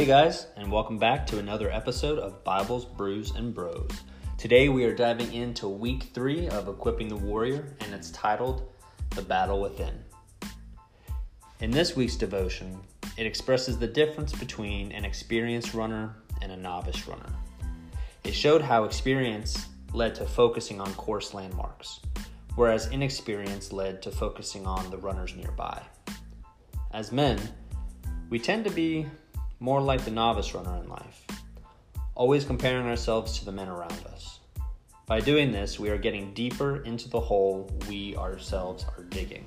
Hey guys, and welcome back to another episode of Bibles, Brews, and Bros. Today we are diving into week three of Equipping the Warrior, and it's titled The Battle Within. In this week's devotion, it expresses the difference between an experienced runner and a novice runner. It showed how experience led to focusing on course landmarks, whereas inexperience led to focusing on the runners nearby. As men, we tend to be more like the novice runner in life, always comparing ourselves to the men around us. By doing this, we are getting deeper into the hole we ourselves are digging.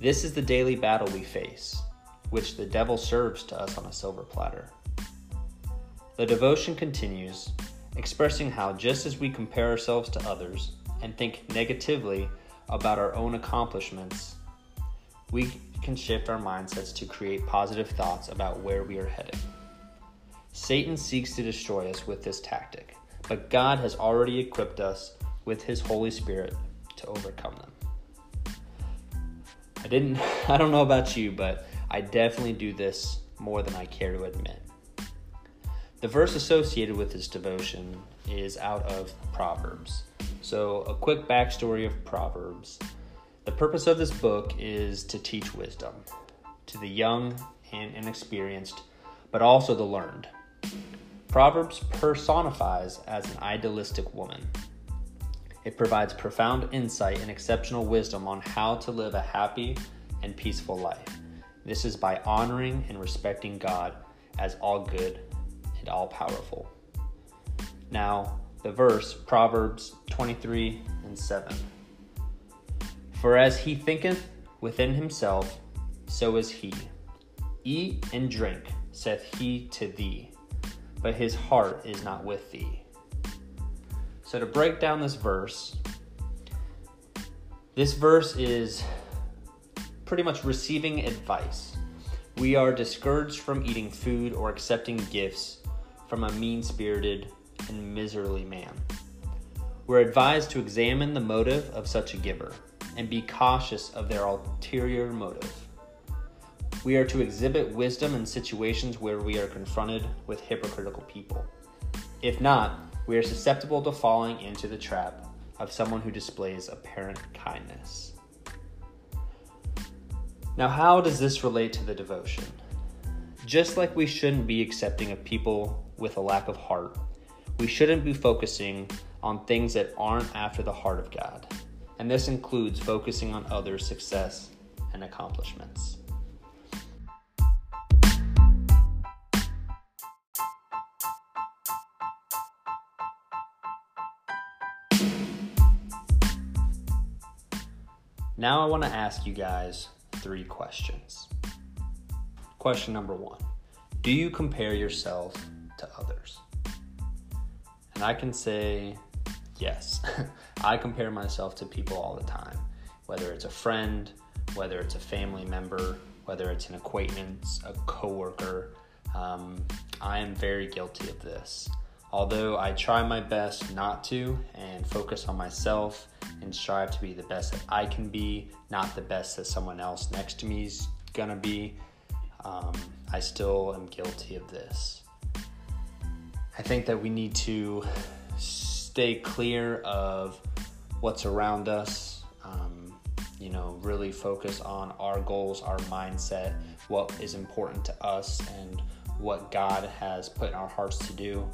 This is the daily battle we face, which the devil serves to us on a silver platter. The devotion continues, expressing how just as we compare ourselves to others and think negatively about our own accomplishments, we can shift our mindsets to create positive thoughts about where we are headed. Satan seeks to destroy us with this tactic, but God has already equipped us with his Holy Spirit to overcome them. I didn't I don't know about you, but I definitely do this more than I care to admit. The verse associated with this devotion is out of Proverbs. So, a quick backstory of Proverbs. The purpose of this book is to teach wisdom to the young and inexperienced, but also the learned. Proverbs personifies as an idealistic woman. It provides profound insight and exceptional wisdom on how to live a happy and peaceful life. This is by honoring and respecting God as all good and all powerful. Now, the verse, Proverbs 23 and 7. For as he thinketh within himself, so is he. Eat and drink, saith he to thee, but his heart is not with thee. So, to break down this verse, this verse is pretty much receiving advice. We are discouraged from eating food or accepting gifts from a mean spirited and miserly man. We're advised to examine the motive of such a giver and be cautious of their ulterior motive. We are to exhibit wisdom in situations where we are confronted with hypocritical people. If not, we are susceptible to falling into the trap of someone who displays apparent kindness. Now, how does this relate to the devotion? Just like we shouldn't be accepting of people with a lack of heart, we shouldn't be focusing on things that aren't after the heart of God and this includes focusing on others' success and accomplishments. Now, I want to ask you guys three questions. Question number one Do you compare yourself to others? And I can say yes. I compare myself to people all the time, whether it's a friend, whether it's a family member, whether it's an acquaintance, a coworker. Um, I am very guilty of this. Although I try my best not to and focus on myself and strive to be the best that I can be, not the best that someone else next to me is gonna be, um, I still am guilty of this. I think that we need to stay clear of what's around us. Um, you know, really focus on our goals, our mindset, what is important to us, and what God has put in our hearts to do.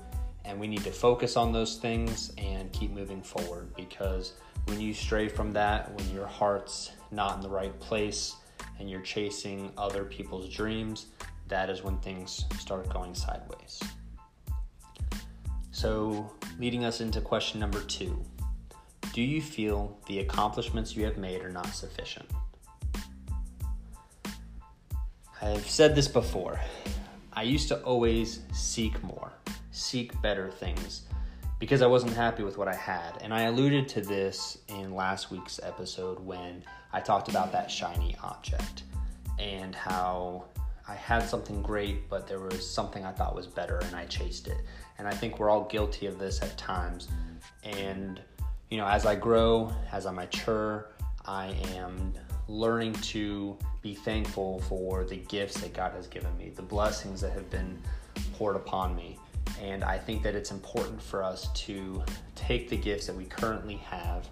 And we need to focus on those things and keep moving forward because when you stray from that, when your heart's not in the right place and you're chasing other people's dreams, that is when things start going sideways. So, leading us into question number two Do you feel the accomplishments you have made are not sufficient? I've said this before. I used to always seek more, seek better things, because I wasn't happy with what I had. And I alluded to this in last week's episode when I talked about that shiny object and how I had something great, but there was something I thought was better and I chased it. And I think we're all guilty of this at times. And, you know, as I grow, as I mature, I am learning to be thankful for the gifts that God has given me, the blessings that have been poured upon me. And I think that it's important for us to take the gifts that we currently have,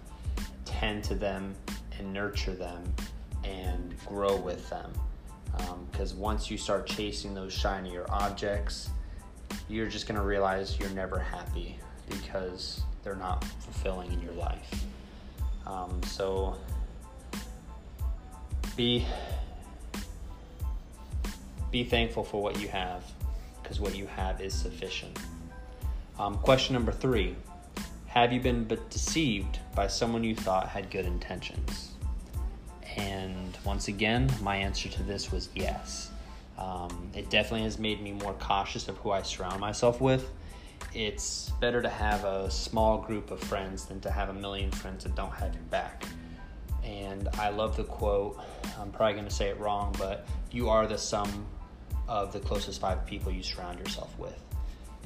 tend to them, and nurture them, and grow with them. Because um, once you start chasing those shinier objects, you're just going to realize you're never happy because they're not fulfilling in your life. Um, so be be thankful for what you have because what you have is sufficient. Um, question number three Have you been deceived by someone you thought had good intentions? And once again, my answer to this was yes. Um, it definitely has made me more cautious of who I surround myself with. It's better to have a small group of friends than to have a million friends that don't have your back. And I love the quote, I'm probably going to say it wrong, but you are the sum of the closest five people you surround yourself with.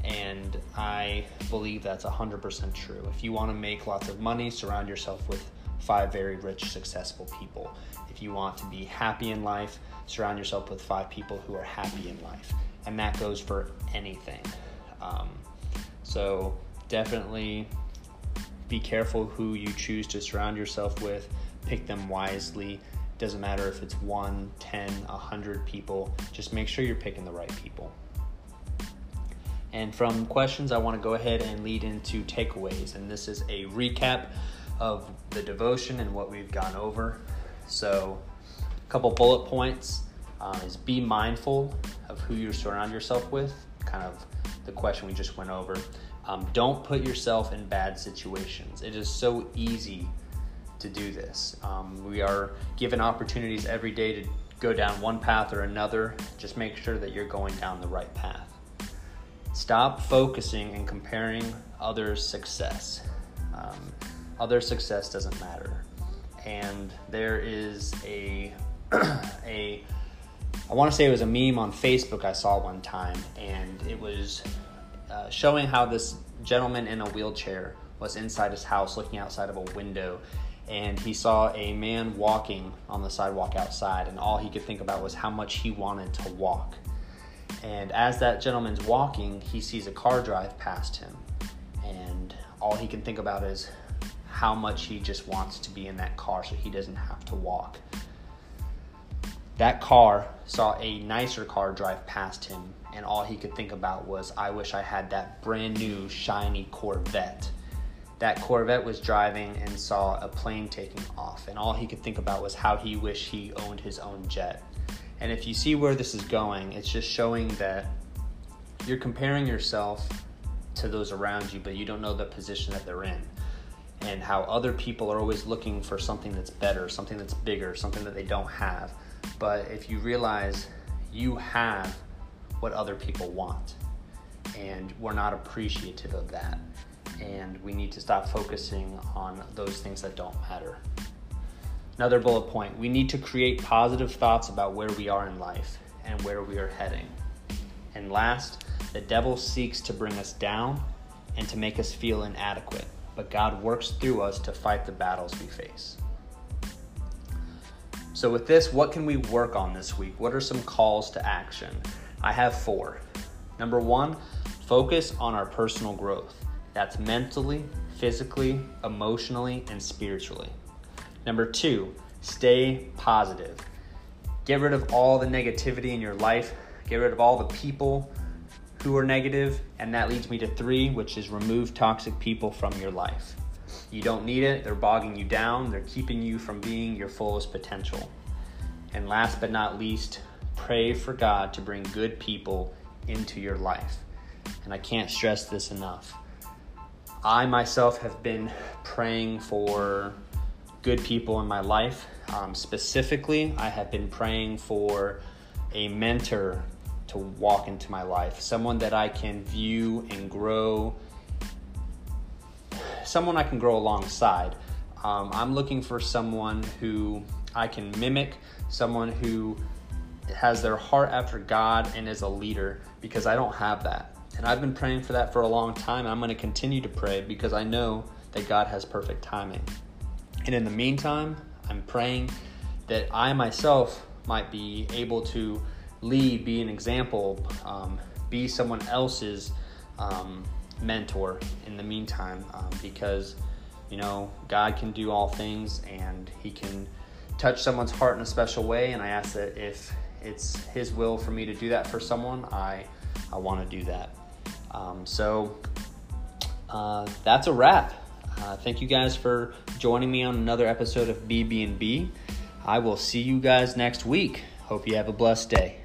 And I believe that's 100% true. If you want to make lots of money, surround yourself with five very rich, successful people. If you want to be happy in life, surround yourself with five people who are happy in life. And that goes for anything. Um, so definitely be careful who you choose to surround yourself with, pick them wisely. Doesn't matter if it's one, ten, a hundred people, just make sure you're picking the right people. And from questions, I want to go ahead and lead into takeaways. And this is a recap of the devotion and what we've gone over. So, a couple bullet points um, is be mindful of who you surround yourself with, kind of the question we just went over. Um, don't put yourself in bad situations. It is so easy to do this. Um, we are given opportunities every day to go down one path or another. Just make sure that you're going down the right path. Stop focusing and comparing others' success. Um, other success doesn't matter. And there is a a I want to say it was a meme on Facebook I saw one time, and it was uh, showing how this gentleman in a wheelchair was inside his house looking outside of a window and he saw a man walking on the sidewalk outside and all he could think about was how much he wanted to walk and as that gentleman's walking he sees a car drive past him and all he can think about is how much he just wants to be in that car so he doesn't have to walk that car saw a nicer car drive past him, and all he could think about was, I wish I had that brand new, shiny Corvette. That Corvette was driving and saw a plane taking off, and all he could think about was how he wished he owned his own jet. And if you see where this is going, it's just showing that you're comparing yourself to those around you, but you don't know the position that they're in. And how other people are always looking for something that's better, something that's bigger, something that they don't have but if you realize you have what other people want, and we're not appreciative of that, and we need to stop focusing on those things that don't matter. Another bullet point we need to create positive thoughts about where we are in life and where we are heading. And last, the devil seeks to bring us down and to make us feel inadequate, but God works through us to fight the battles we face. So, with this, what can we work on this week? What are some calls to action? I have four. Number one, focus on our personal growth. That's mentally, physically, emotionally, and spiritually. Number two, stay positive. Get rid of all the negativity in your life, get rid of all the people who are negative, and that leads me to three, which is remove toxic people from your life. You don't need it, they're bogging you down, they're keeping you from being your fullest potential. And last but not least, pray for God to bring good people into your life. And I can't stress this enough. I myself have been praying for good people in my life. Um, specifically, I have been praying for a mentor to walk into my life, someone that I can view and grow someone I can grow alongside. Um, I'm looking for someone who I can mimic, someone who has their heart after God and is a leader because I don't have that. And I've been praying for that for a long time. I'm going to continue to pray because I know that God has perfect timing. And in the meantime, I'm praying that I myself might be able to lead, be an example, um, be someone else's um, mentor in the meantime, um, because you know God can do all things and He can touch someone's heart in a special way. And I ask that if it's His will for me to do that for someone, I I want to do that. Um, so uh, that's a wrap. Uh, thank you guys for joining me on another episode of BB&B. I will see you guys next week. Hope you have a blessed day.